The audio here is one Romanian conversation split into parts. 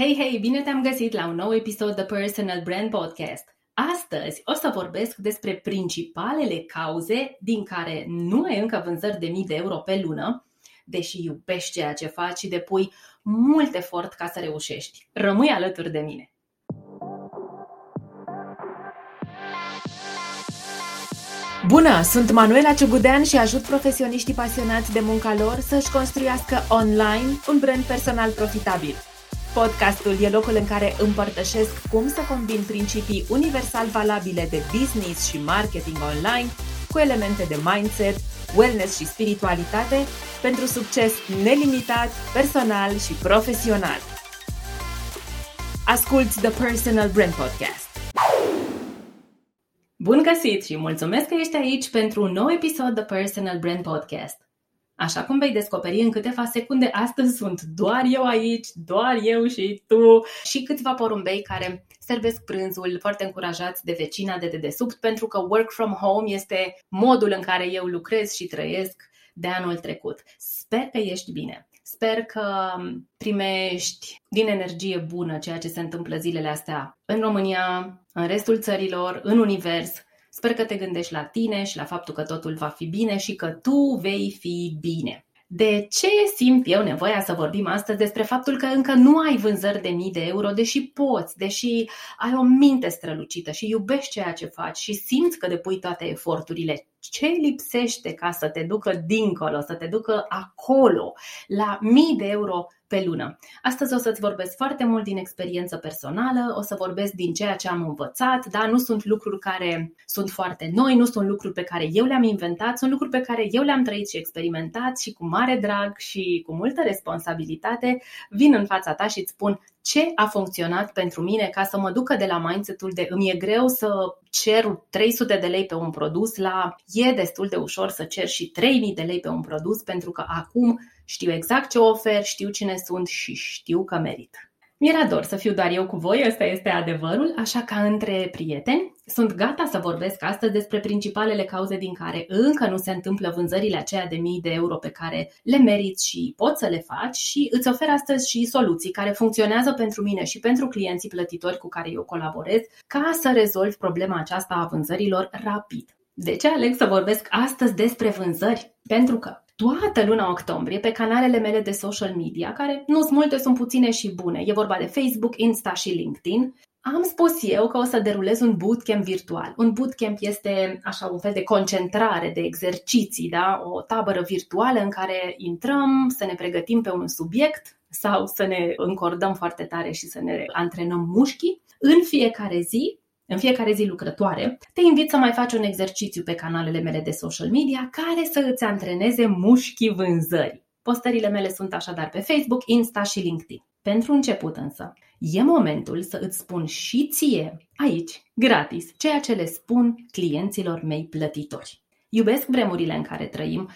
Hei, hei, bine te-am găsit la un nou episod de Personal Brand Podcast. Astăzi o să vorbesc despre principalele cauze din care nu ai încă vânzări de mii de euro pe lună, deși iubești ceea ce faci și depui mult efort ca să reușești. Rămâi alături de mine! Bună, sunt Manuela Ciugudean și ajut profesioniștii pasionați de munca lor să-și construiască online un brand personal profitabil. Podcastul e locul în care împărtășesc cum să combin principii universal valabile de business și marketing online cu elemente de mindset, wellness și spiritualitate pentru succes nelimitat, personal și profesional. Asculți The Personal Brand Podcast. Bun găsit și mulțumesc că ești aici pentru un nou episod The Personal Brand Podcast. Așa cum vei descoperi în câteva secunde, astăzi sunt doar eu aici, doar eu și tu și câțiva porumbei care servesc prânzul foarte încurajați de vecina de dedesubt pentru că work from home este modul în care eu lucrez și trăiesc de anul trecut. Sper că ești bine. Sper că primești din energie bună ceea ce se întâmplă zilele astea în România, în restul țărilor, în univers Sper că te gândești la tine și la faptul că totul va fi bine și că tu vei fi bine. De ce simt eu nevoia să vorbim astăzi despre faptul că încă nu ai vânzări de mii de euro, deși poți, deși ai o minte strălucită și iubești ceea ce faci și simți că depui toate eforturile? Ce lipsește ca să te ducă dincolo, să te ducă acolo, la mii de euro pe lună. Astăzi o să-ți vorbesc foarte mult din experiență personală, o să vorbesc din ceea ce am învățat, dar nu sunt lucruri care sunt foarte noi, nu sunt lucruri pe care eu le-am inventat, sunt lucruri pe care eu le-am trăit și experimentat și cu mare drag și cu multă responsabilitate vin în fața ta și îți spun ce a funcționat pentru mine ca să mă ducă de la mindset-ul de îmi e greu să cer 300 de lei pe un produs la e destul de ușor să cer și 3000 de lei pe un produs pentru că acum știu exact ce ofer, știu cine sunt și știu că merit. Mi-era dor să fiu doar eu cu voi, ăsta este adevărul, așa ca între prieteni sunt gata să vorbesc astăzi despre principalele cauze din care încă nu se întâmplă vânzările aceea de mii de euro pe care le meriți și poți să le faci și îți ofer astăzi și soluții care funcționează pentru mine și pentru clienții plătitori cu care eu colaborez ca să rezolvi problema aceasta a vânzărilor rapid. De ce aleg să vorbesc astăzi despre vânzări? Pentru că toată luna octombrie pe canalele mele de social media, care nu sunt multe, sunt puține și bune. E vorba de Facebook, Insta și LinkedIn. Am spus eu că o să derulez un bootcamp virtual. Un bootcamp este așa un fel de concentrare, de exerciții, da? o tabără virtuală în care intrăm să ne pregătim pe un subiect sau să ne încordăm foarte tare și să ne antrenăm mușchii. În fiecare zi în fiecare zi lucrătoare, te invit să mai faci un exercițiu pe canalele mele de social media care să îți antreneze mușchii vânzării. Postările mele sunt așadar pe Facebook, Insta și LinkedIn. Pentru început însă, e momentul să îți spun și ție, aici, gratis, ceea ce le spun clienților mei plătitori. Iubesc vremurile în care trăim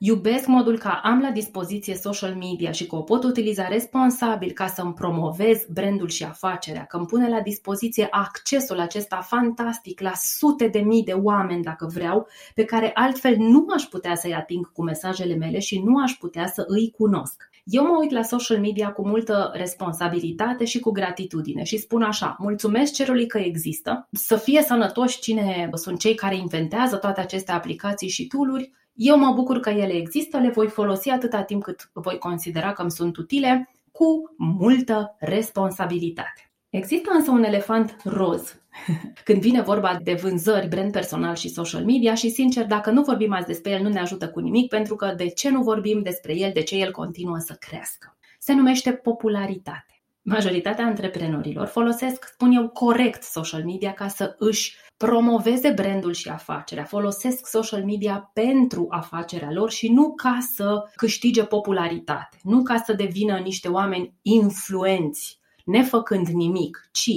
Iubesc modul că am la dispoziție social media și că o pot utiliza responsabil ca să-mi promovez brandul și afacerea, că îmi pune la dispoziție accesul acesta fantastic la sute de mii de oameni, dacă vreau, pe care altfel nu aș putea să-i ating cu mesajele mele și nu aș putea să îi cunosc. Eu mă uit la social media cu multă responsabilitate și cu gratitudine și spun așa, mulțumesc cerului că există, să fie sănătoși cine sunt cei care inventează toate aceste aplicații și tooluri, eu mă bucur că ele există, le voi folosi atâta timp cât voi considera că îmi sunt utile, cu multă responsabilitate. Există însă un elefant roz când vine vorba de vânzări, brand personal și social media și sincer, dacă nu vorbim azi despre el, nu ne ajută cu nimic pentru că de ce nu vorbim despre el, de ce el continuă să crească? Se numește popularitate. Majoritatea antreprenorilor folosesc, spun eu, corect social media ca să își promoveze brandul și afacerea. Folosesc social media pentru afacerea lor și nu ca să câștige popularitate, nu ca să devină niște oameni influenți, nefăcând nimic, ci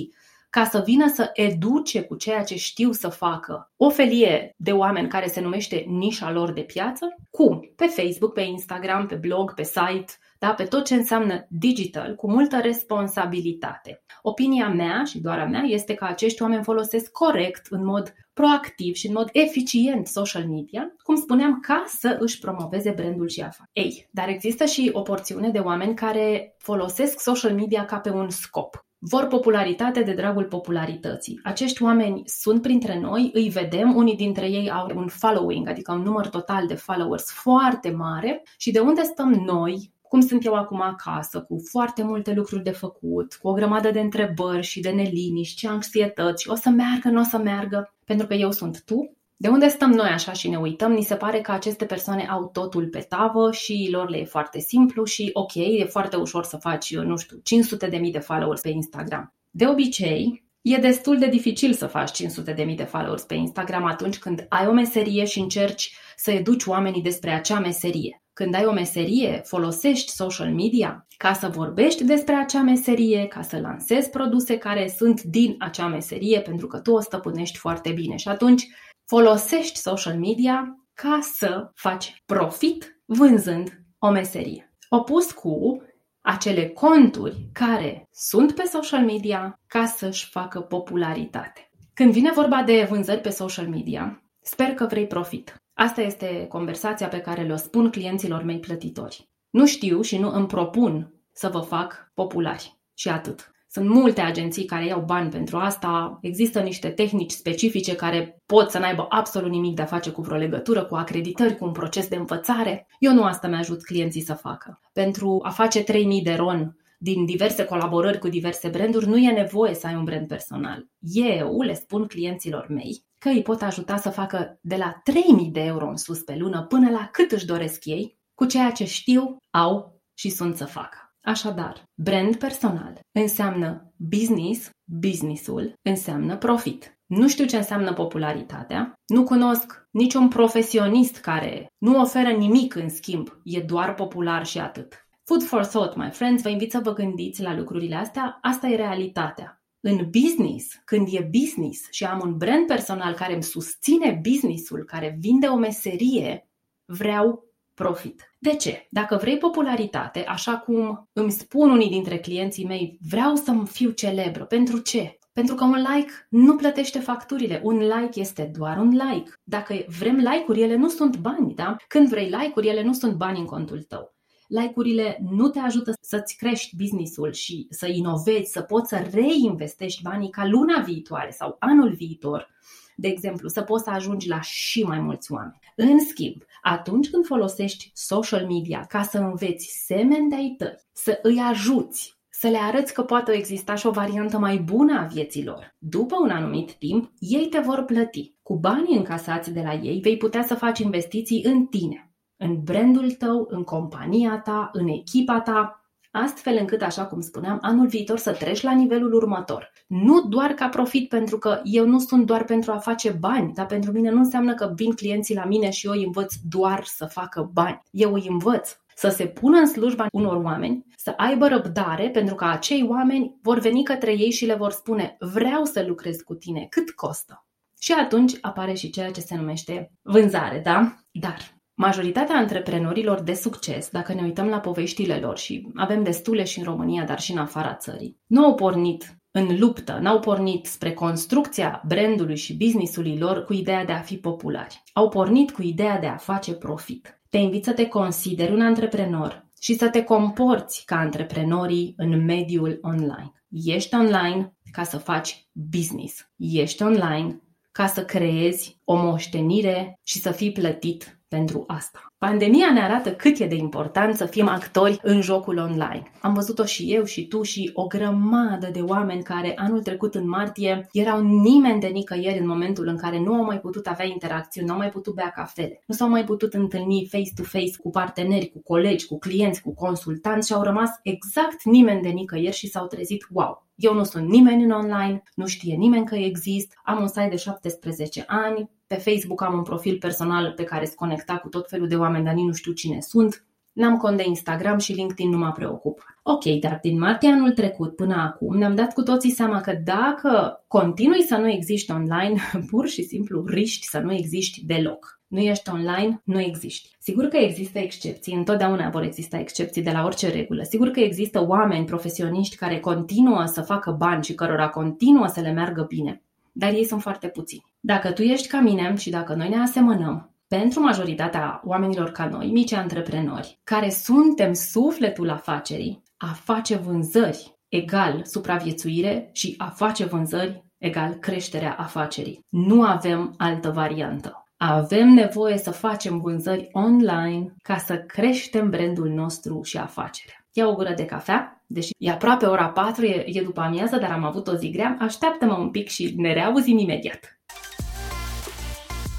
ca să vină să educe cu ceea ce știu să facă o felie de oameni care se numește nișa lor de piață. Cum? Pe Facebook, pe Instagram, pe blog, pe site, da? pe tot ce înseamnă digital, cu multă responsabilitate. Opinia mea și doar a mea este că acești oameni folosesc corect, în mod proactiv și în mod eficient social media, cum spuneam, ca să își promoveze brandul și afacerea. Ei, dar există și o porțiune de oameni care folosesc social media ca pe un scop vor popularitate de dragul popularității. Acești oameni sunt printre noi, îi vedem, unii dintre ei au un following, adică un număr total de followers foarte mare și de unde stăm noi, cum sunt eu acum acasă, cu foarte multe lucruri de făcut, cu o grămadă de întrebări și de neliniști și anxietăți, o să meargă, nu o să meargă, pentru că eu sunt tu, de unde stăm noi așa și ne uităm, ni se pare că aceste persoane au totul pe tavă și lor le e foarte simplu și ok, e foarte ușor să faci, nu știu, 500 de mii de followers pe Instagram. De obicei, e destul de dificil să faci 500 de mii de followers pe Instagram atunci când ai o meserie și încerci să educi oamenii despre acea meserie. Când ai o meserie, folosești social media ca să vorbești despre acea meserie, ca să lansezi produse care sunt din acea meserie, pentru că tu o stăpânești foarte bine. Și atunci folosești social media ca să faci profit vânzând o meserie. Opus cu acele conturi care sunt pe social media ca să-și facă popularitate. Când vine vorba de vânzări pe social media, sper că vrei profit. Asta este conversația pe care le-o spun clienților mei plătitori. Nu știu și nu îmi propun să vă fac populari. Și atât. Sunt multe agenții care iau bani pentru asta, există niște tehnici specifice care pot să n-aibă absolut nimic de a face cu vreo legătură, cu acreditări, cu un proces de învățare. Eu nu asta mi-ajut clienții să facă. Pentru a face 3000 de ron din diverse colaborări cu diverse branduri, nu e nevoie să ai un brand personal. Eu le spun clienților mei că îi pot ajuta să facă de la 3000 de euro în sus pe lună până la cât își doresc ei, cu ceea ce știu, au și sunt să facă. Așadar, brand personal înseamnă business, businessul înseamnă profit. Nu știu ce înseamnă popularitatea, nu cunosc niciun profesionist care nu oferă nimic în schimb, e doar popular și atât. Food for thought, my friends, vă invit să vă gândiți la lucrurile astea, asta e realitatea. În business, când e business și am un brand personal care îmi susține businessul, care vinde o meserie, vreau profit. De ce? Dacă vrei popularitate, așa cum îmi spun unii dintre clienții mei, vreau să fiu celebră. Pentru ce? Pentru că un like nu plătește facturile. Un like este doar un like. Dacă vrem like-uri, ele nu sunt bani, da? Când vrei like-uri, ele nu sunt bani în contul tău. Like-urile nu te ajută să-ți crești businessul și să inovezi, să poți să reinvestești banii ca luna viitoare sau anul viitor de exemplu, să poți să ajungi la și mai mulți oameni. În schimb, atunci când folosești social media ca să înveți semeni de-ai tăi, să îi ajuți să le arăți că poate exista și o variantă mai bună a vieților. După un anumit timp, ei te vor plăti. Cu banii încasați de la ei, vei putea să faci investiții în tine, în brandul tău, în compania ta, în echipa ta, astfel încât, așa cum spuneam, anul viitor să treci la nivelul următor. Nu doar ca profit, pentru că eu nu sunt doar pentru a face bani, dar pentru mine nu înseamnă că vin clienții la mine și eu îi învăț doar să facă bani. Eu îi învăț să se pună în slujba unor oameni, să aibă răbdare, pentru că acei oameni vor veni către ei și le vor spune vreau să lucrez cu tine, cât costă? Și atunci apare și ceea ce se numește vânzare, da? Dar Majoritatea antreprenorilor de succes, dacă ne uităm la poveștile lor și avem destule și în România, dar și în afara țării, nu au pornit în luptă, n-au pornit spre construcția brandului și businessului lor cu ideea de a fi populari. Au pornit cu ideea de a face profit. Te invit să te consideri un antreprenor și să te comporți ca antreprenorii în mediul online. Ești online ca să faci business. Ești online ca să creezi o moștenire și să fii plătit pentru asta. Pandemia ne arată cât e de important să fim actori în jocul online. Am văzut-o și eu și tu și o grămadă de oameni care anul trecut în martie erau nimeni de nicăieri în momentul în care nu au mai putut avea interacțiuni, nu au mai putut bea cafele, nu s-au mai putut întâlni face-to-face cu parteneri, cu colegi, cu clienți, cu consultanți și au rămas exact nimeni de nicăieri și s-au trezit, wow, eu nu sunt nimeni în online, nu știe nimeni că exist, am un site de 17 ani, pe Facebook am un profil personal pe care sunt conecta cu tot felul de oameni, dar nici nu știu cine sunt. N-am cont de Instagram și LinkedIn nu mă preocupă. Ok, dar din martie anul trecut până acum ne-am dat cu toții seama că dacă continui să nu existi online, pur și simplu riști să nu existi deloc. nu ești online, nu existi. Sigur că există excepții, întotdeauna vor exista excepții de la orice regulă. Sigur că există oameni profesioniști care continuă să facă bani și cărora continuă să le meargă bine, dar ei sunt foarte puțini. Dacă tu ești ca mine și dacă noi ne asemănăm, pentru majoritatea oamenilor ca noi, mici antreprenori, care suntem sufletul afacerii, a face vânzări egal supraviețuire și a face vânzări egal creșterea afacerii. Nu avem altă variantă. Avem nevoie să facem vânzări online ca să creștem brandul nostru și afacerea. Ia o gură de cafea, deși e aproape ora 4, e, e după amiază, dar am avut o zi grea, așteaptă-mă un pic și ne reauzim imediat.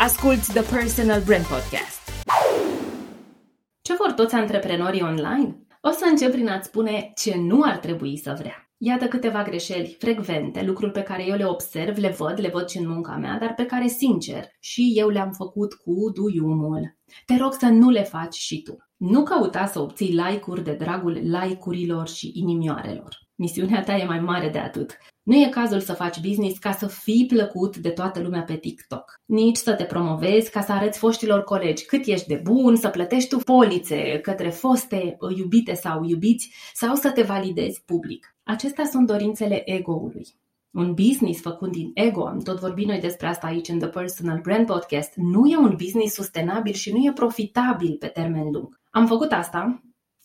Asculți The Personal Brand Podcast. Ce vor toți antreprenorii online? O să încep prin a-ți spune ce nu ar trebui să vrea. Iată câteva greșeli frecvente, lucruri pe care eu le observ, le văd, le văd și în munca mea, dar pe care, sincer, și eu le-am făcut cu duiumul. Te rog să nu le faci și tu. Nu căuta să obții like-uri de dragul like-urilor și inimioarelor. Misiunea ta e mai mare de atât. Nu e cazul să faci business ca să fii plăcut de toată lumea pe TikTok. Nici să te promovezi ca să arăți foștilor colegi cât ești de bun, să plătești tu polițe către foste iubite sau iubiți sau să te validezi public. Acestea sunt dorințele ego-ului. Un business făcut din ego, am tot vorbit noi despre asta aici în The Personal Brand Podcast, nu e un business sustenabil și nu e profitabil pe termen lung. Am făcut asta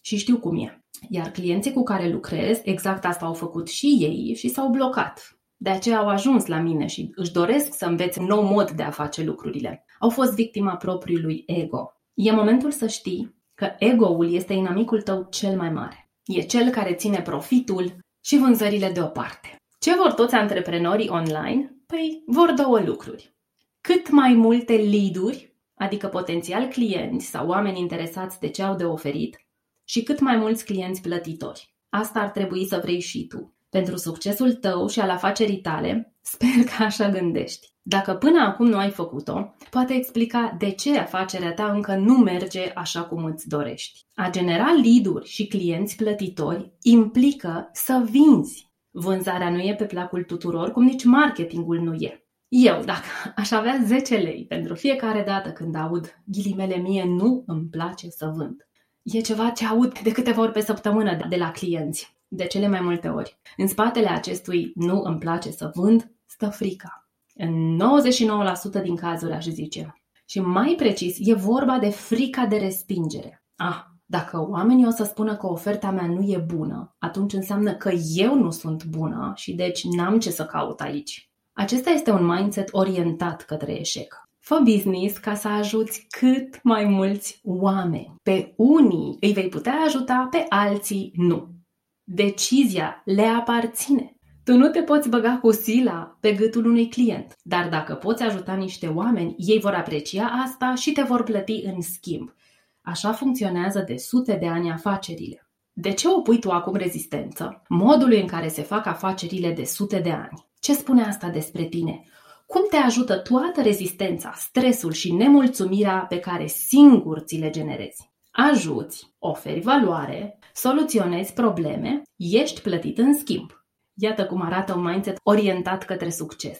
și știu cum e. Iar clienții cu care lucrez, exact asta au făcut și ei și s-au blocat. De aceea au ajuns la mine și își doresc să învețe un nou mod de a face lucrurile. Au fost victima propriului ego. E momentul să știi că ego-ul este inamicul tău cel mai mare. E cel care ține profitul și vânzările deoparte. Ce vor toți antreprenorii online? Păi vor două lucruri. Cât mai multe lead-uri, adică potențial clienți sau oameni interesați de ce au de oferit, și cât mai mulți clienți plătitori. Asta ar trebui să vrei și tu. Pentru succesul tău și al afacerii tale, sper că așa gândești. Dacă până acum nu ai făcut-o, poate explica de ce afacerea ta încă nu merge așa cum îți dorești. A genera lead și clienți plătitori implică să vinzi. Vânzarea nu e pe placul tuturor, cum nici marketingul nu e. Eu, dacă aș avea 10 lei pentru fiecare dată când aud ghilimele mie nu îmi place să vând, e ceva ce aud de câteva ori pe săptămână de la clienți, de cele mai multe ori. În spatele acestui nu îmi place să vând, stă frica. În 99% din cazuri, aș zice. Și mai precis, e vorba de frica de respingere. Ah, dacă oamenii o să spună că oferta mea nu e bună, atunci înseamnă că eu nu sunt bună și deci n-am ce să caut aici. Acesta este un mindset orientat către eșec. Fă business ca să ajuți cât mai mulți oameni. Pe unii îi vei putea ajuta, pe alții nu. Decizia le aparține. Tu nu te poți băga cu sila pe gâtul unui client, dar dacă poți ajuta niște oameni, ei vor aprecia asta și te vor plăti în schimb. Așa funcționează de sute de ani afacerile. De ce opui tu acum rezistență? Modului în care se fac afacerile de sute de ani. Ce spune asta despre tine? Cum te ajută toată rezistența, stresul și nemulțumirea pe care singur ți le generezi? Ajuți, oferi valoare, soluționezi probleme, ești plătit în schimb. Iată cum arată un mindset orientat către succes.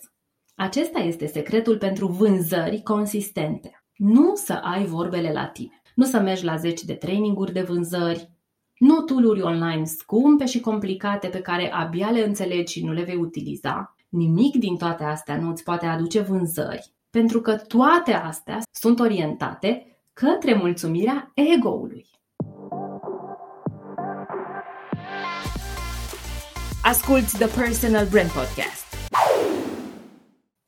Acesta este secretul pentru vânzări consistente. Nu să ai vorbele la tine. Nu să mergi la zeci de traininguri de vânzări, nu tooluri online scumpe și complicate pe care abia le înțelegi și nu le vei utiliza, Nimic din toate astea nu îți poate aduce vânzări, pentru că toate astea sunt orientate către mulțumirea ego-ului. Asculți The Personal Brand Podcast.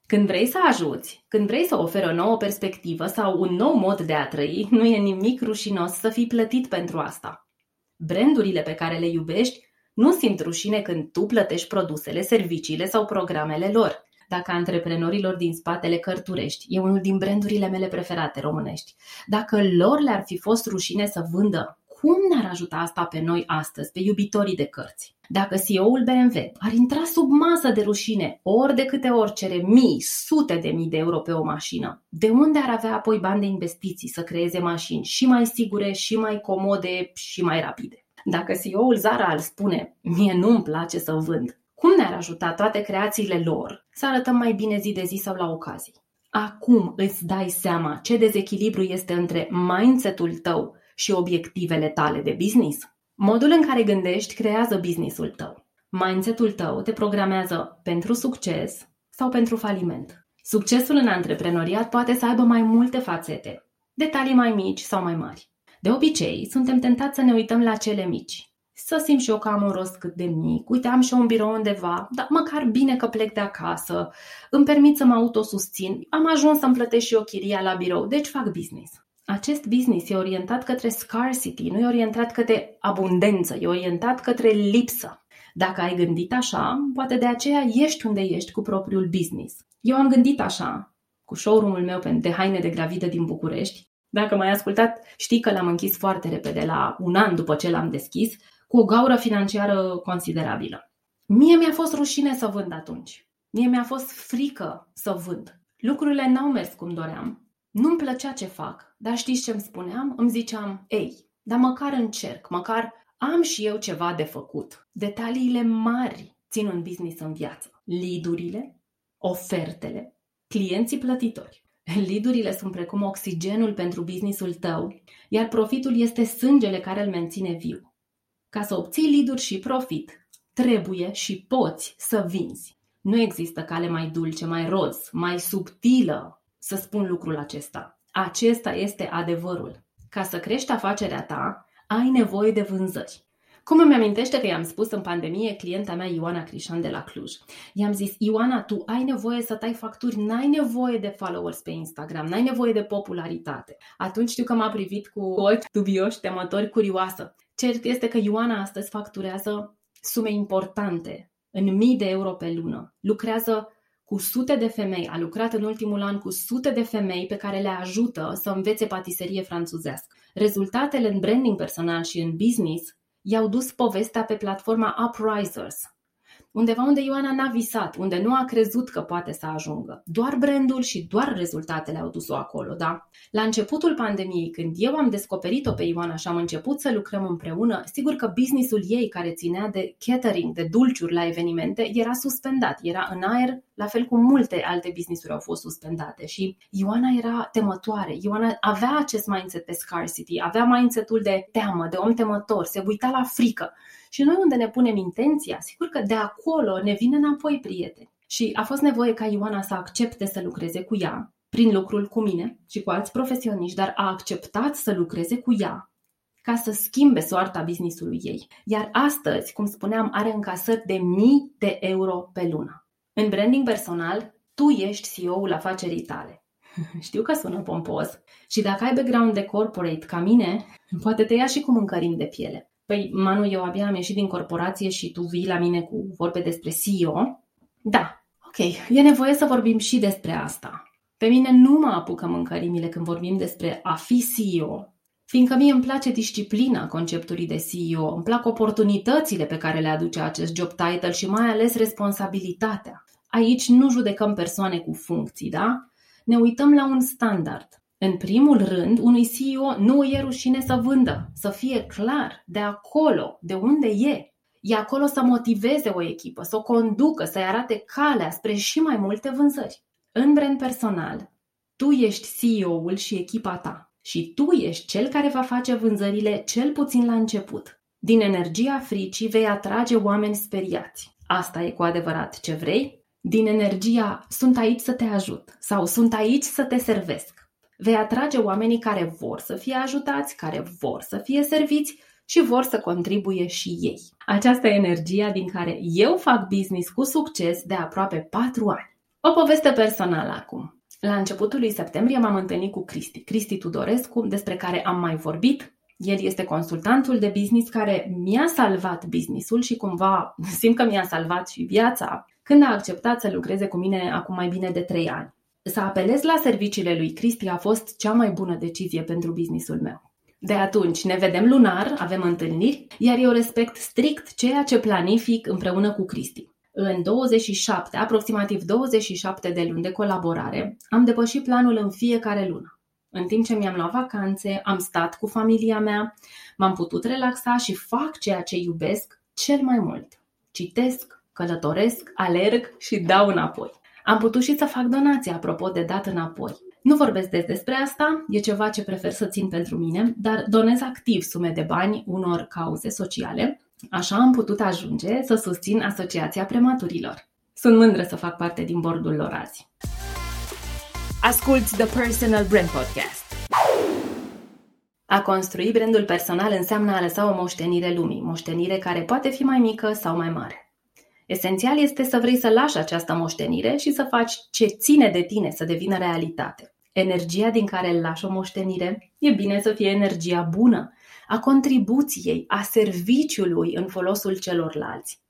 Când vrei să ajuți, când vrei să oferi o nouă perspectivă sau un nou mod de a trăi, nu e nimic rușinos să fii plătit pentru asta. Brandurile pe care le iubești nu simt rușine când tu plătești produsele, serviciile sau programele lor. Dacă antreprenorilor din spatele Cărturești e unul din brandurile mele preferate românești, dacă lor le-ar fi fost rușine să vândă, cum ne-ar ajuta asta pe noi astăzi, pe iubitorii de cărți? Dacă CEO-ul BMW ar intra sub masă de rușine ori de câte ori cere mii, sute de mii de euro pe o mașină, de unde ar avea apoi bani de investiții să creeze mașini și mai sigure, și mai comode, și mai rapide? Dacă CEO-ul Zara îl spune, mie nu-mi place să vând, cum ne-ar ajuta toate creațiile lor să arătăm mai bine zi de zi sau la ocazii? Acum îți dai seama ce dezechilibru este între mindset-ul tău și obiectivele tale de business? Modul în care gândești creează businessul tău. Mindset-ul tău te programează pentru succes sau pentru faliment. Succesul în antreprenoriat poate să aibă mai multe fațete, detalii mai mici sau mai mari. De obicei, suntem tentați să ne uităm la cele mici. Să simt și eu că am un rost cât de mic, uite, am și un birou undeva, dar măcar bine că plec de acasă, îmi permit să mă autosusțin, am ajuns să-mi plătesc și eu chiria la birou, deci fac business. Acest business e orientat către scarcity, nu e orientat către abundență, e orientat către lipsă. Dacă ai gândit așa, poate de aceea ești unde ești cu propriul business. Eu am gândit așa, cu showroom-ul meu de haine de gravidă din București. Dacă m-ai ascultat, știi că l-am închis foarte repede, la un an după ce l-am deschis, cu o gaură financiară considerabilă. Mie mi-a fost rușine să vând atunci. Mie mi-a fost frică să vând. Lucrurile n-au mers cum doream. Nu-mi plăcea ce fac, dar știți ce îmi spuneam? Îmi ziceam, ei, dar măcar încerc, măcar am și eu ceva de făcut. Detaliile mari țin un business în viață. Lidurile, ofertele, clienții plătitori. Lidurile sunt precum oxigenul pentru businessul tău, iar profitul este sângele care îl menține viu. Ca să obții liduri și profit, trebuie și poți să vinzi. Nu există cale mai dulce, mai roz, mai subtilă să spun lucrul acesta. Acesta este adevărul. Ca să crești afacerea ta, ai nevoie de vânzări. Cum îmi amintește că i-am spus în pandemie clienta mea Ioana Crișan de la Cluj. I-am zis, Ioana, tu ai nevoie să tai facturi, n-ai nevoie de followers pe Instagram, n-ai nevoie de popularitate. Atunci știu că m-a privit cu ochi dubioși, temători, curioasă. Cert este că Ioana astăzi facturează sume importante, în mii de euro pe lună. Lucrează cu sute de femei, a lucrat în ultimul an cu sute de femei pe care le ajută să învețe patiserie franțuzească. Rezultatele în branding personal și în business i-au dus povestea pe platforma Uprisers, undeva unde Ioana n-a visat, unde nu a crezut că poate să ajungă. Doar brandul și doar rezultatele au dus-o acolo, da? La începutul pandemiei, când eu am descoperit-o pe Ioana și am început să lucrăm împreună, sigur că businessul ei care ținea de catering, de dulciuri la evenimente, era suspendat, era în aer, la fel cum multe alte businessuri au fost suspendate și Ioana era temătoare. Ioana avea acest mindset pe scarcity, avea mindsetul de teamă, de om temător, se uita la frică. Și noi unde ne punem intenția, sigur că de acolo ne vine înapoi prieteni. Și a fost nevoie ca Ioana să accepte să lucreze cu ea, prin lucrul cu mine și cu alți profesioniști, dar a acceptat să lucreze cu ea ca să schimbe soarta businessului ei. Iar astăzi, cum spuneam, are încasări de mii de euro pe lună. În branding personal, tu ești CEO-ul afacerii tale. Știu că sună pompos și dacă ai background de corporate ca mine, poate te ia și cu mâncărim de piele. Păi, Manu, eu abia am ieșit din corporație și tu vii la mine cu vorbe despre CEO. Da, ok, e nevoie să vorbim și despre asta. Pe mine nu mă apucă mâncărimile când vorbim despre a fi CEO, fiindcă mie îmi place disciplina conceptului de CEO, îmi plac oportunitățile pe care le aduce acest job title și mai ales responsabilitatea. Aici nu judecăm persoane cu funcții, da? Ne uităm la un standard. În primul rând, unui CEO nu e rușine să vândă, să fie clar de acolo, de unde e. E acolo să motiveze o echipă, să o conducă, să-i arate calea spre și mai multe vânzări. În brand personal, tu ești CEO-ul și echipa ta și tu ești cel care va face vânzările cel puțin la început. Din energia fricii vei atrage oameni speriați. Asta e cu adevărat ce vrei? Din energia sunt aici să te ajut sau sunt aici să te servesc vei atrage oamenii care vor să fie ajutați, care vor să fie serviți și vor să contribuie și ei. Aceasta e energia din care eu fac business cu succes de aproape 4 ani. O poveste personală acum. La începutul lui septembrie m-am întâlnit cu Cristi, Cristi Tudorescu, despre care am mai vorbit. El este consultantul de business care mi-a salvat businessul și cumva simt că mi-a salvat și viața când a acceptat să lucreze cu mine acum mai bine de 3 ani. Să apelez la serviciile lui Cristi a fost cea mai bună decizie pentru businessul meu. De atunci ne vedem lunar, avem întâlniri, iar eu respect strict ceea ce planific împreună cu Cristi. În 27, aproximativ 27 de luni de colaborare, am depășit planul în fiecare lună. În timp ce mi-am luat vacanțe, am stat cu familia mea, m-am putut relaxa și fac ceea ce iubesc cel mai mult. Citesc, călătoresc, alerg și dau înapoi. Am putut și să fac donații apropo de dat înapoi. Nu vorbesc des despre asta, e ceva ce prefer să țin pentru mine, dar donez activ sume de bani unor cauze sociale. Așa am putut ajunge să susțin Asociația Prematurilor. Sunt mândră să fac parte din bordul lor azi. Asculți The Personal Brand Podcast. A construi brandul personal înseamnă a lăsa o moștenire lumii, moștenire care poate fi mai mică sau mai mare. Esențial este să vrei să lași această moștenire și să faci ce ține de tine să devină realitate. Energia din care îl lași o moștenire e bine să fie energia bună, a contribuției, a serviciului în folosul celorlalți.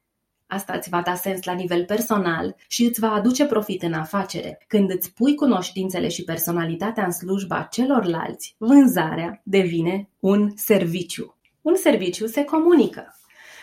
Asta îți va da sens la nivel personal și îți va aduce profit în afacere. Când îți pui cunoștințele și personalitatea în slujba celorlalți, vânzarea devine un serviciu. Un serviciu se comunică.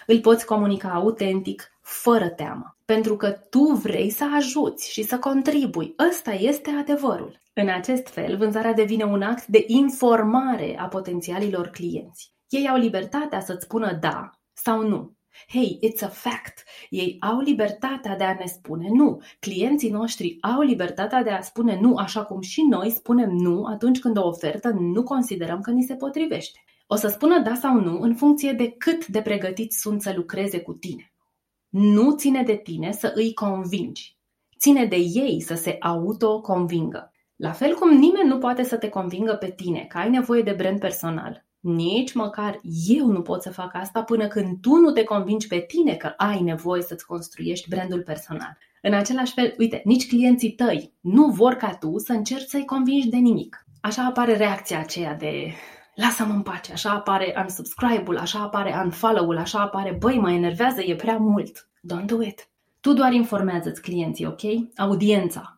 Îl poți comunica autentic, fără teamă, pentru că tu vrei să ajuți și să contribui. Ăsta este adevărul. În acest fel, vânzarea devine un act de informare a potențialilor clienți. Ei au libertatea să-ți spună da sau nu. Hey, it's a fact. Ei au libertatea de a ne spune nu. Clienții noștri au libertatea de a spune nu, așa cum și noi spunem nu atunci când o ofertă nu considerăm că ni se potrivește. O să spună da sau nu în funcție de cât de pregătiți sunt să lucreze cu tine. Nu ține de tine să îi convingi. Ține de ei să se autoconvingă. La fel cum nimeni nu poate să te convingă pe tine că ai nevoie de brand personal, nici măcar eu nu pot să fac asta până când tu nu te convingi pe tine că ai nevoie să-ți construiești brandul personal. În același fel, uite, nici clienții tăi nu vor ca tu să încerci să-i convingi de nimic. Așa apare reacția aceea de lasă-mă în pace, așa apare unsubscribe-ul, așa apare unfollow-ul, așa apare băi, mă enervează, e prea mult. Don't do it. Tu doar informează-ți clienții, ok? Audiența,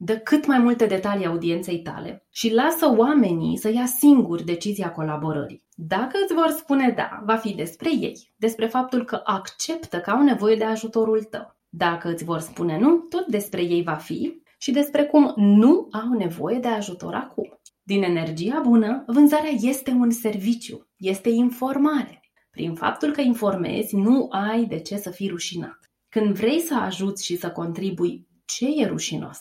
Dă cât mai multe detalii audienței tale și lasă oamenii să ia singuri decizia colaborării. Dacă îți vor spune da, va fi despre ei, despre faptul că acceptă că au nevoie de ajutorul tău. Dacă îți vor spune nu, tot despre ei va fi și despre cum nu au nevoie de ajutor acum. Din energia bună, vânzarea este un serviciu, este informare. Prin faptul că informezi, nu ai de ce să fii rușinat. Când vrei să ajuți și să contribui, ce e rușinos?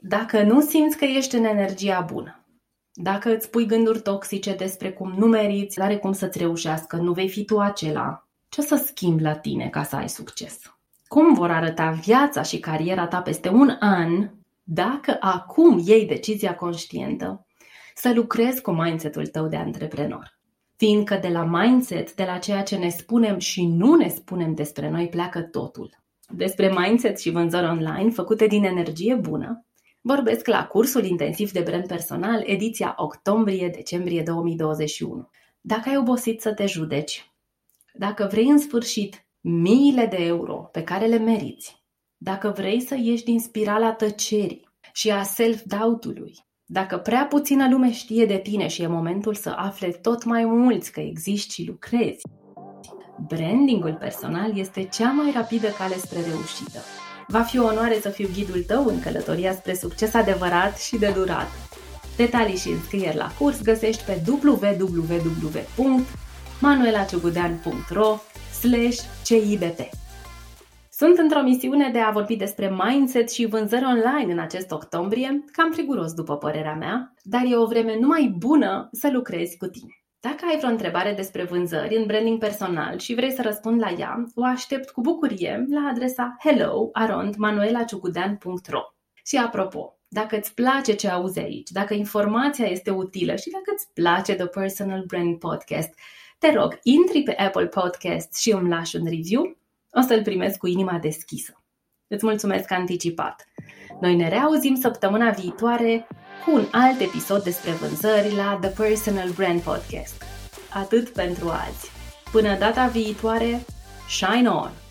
Dacă nu simți că ești în energia bună, dacă îți pui gânduri toxice despre cum nu meriți, are cum să-ți reușească, nu vei fi tu acela, ce o să schimbi la tine ca să ai succes? Cum vor arăta viața și cariera ta peste un an dacă acum iei decizia conștientă să lucrezi cu mindset-ul tău de antreprenor? Fiindcă de la mindset, de la ceea ce ne spunem și nu ne spunem despre noi, pleacă totul. Despre mindset și vânzări online făcute din energie bună, Vorbesc la cursul intensiv de brand personal, ediția octombrie-decembrie 2021. Dacă ai obosit să te judeci, dacă vrei în sfârșit miile de euro pe care le meriți, dacă vrei să ieși din spirala tăcerii și a self-doubt-ului, dacă prea puțină lume știe de tine și e momentul să afle tot mai mulți că existi și lucrezi, brandingul personal este cea mai rapidă cale spre reușită. Va fi o onoare să fiu ghidul tău în călătoria spre succes adevărat și de durat. Detalii și înscrieri la curs găsești pe www.manuelaciugudean.ro CIBT. Sunt într-o misiune de a vorbi despre mindset și vânzări online în acest octombrie, cam friguros după părerea mea, dar e o vreme numai bună să lucrezi cu tine. Dacă ai vreo întrebare despre vânzări în branding personal și vrei să răspund la ea, o aștept cu bucurie la adresa hello@manuelaciugudean.ro. Și apropo, dacă îți place ce auzi aici, dacă informația este utilă și dacă îți place The Personal Brand Podcast, te rog, intri pe Apple Podcast și îmi lași un review, o să-l primesc cu inima deschisă. Îți mulțumesc anticipat! Noi ne reauzim săptămâna viitoare cu un alt episod despre vânzări la The Personal Brand Podcast. Atât pentru azi. Până data viitoare, shine on!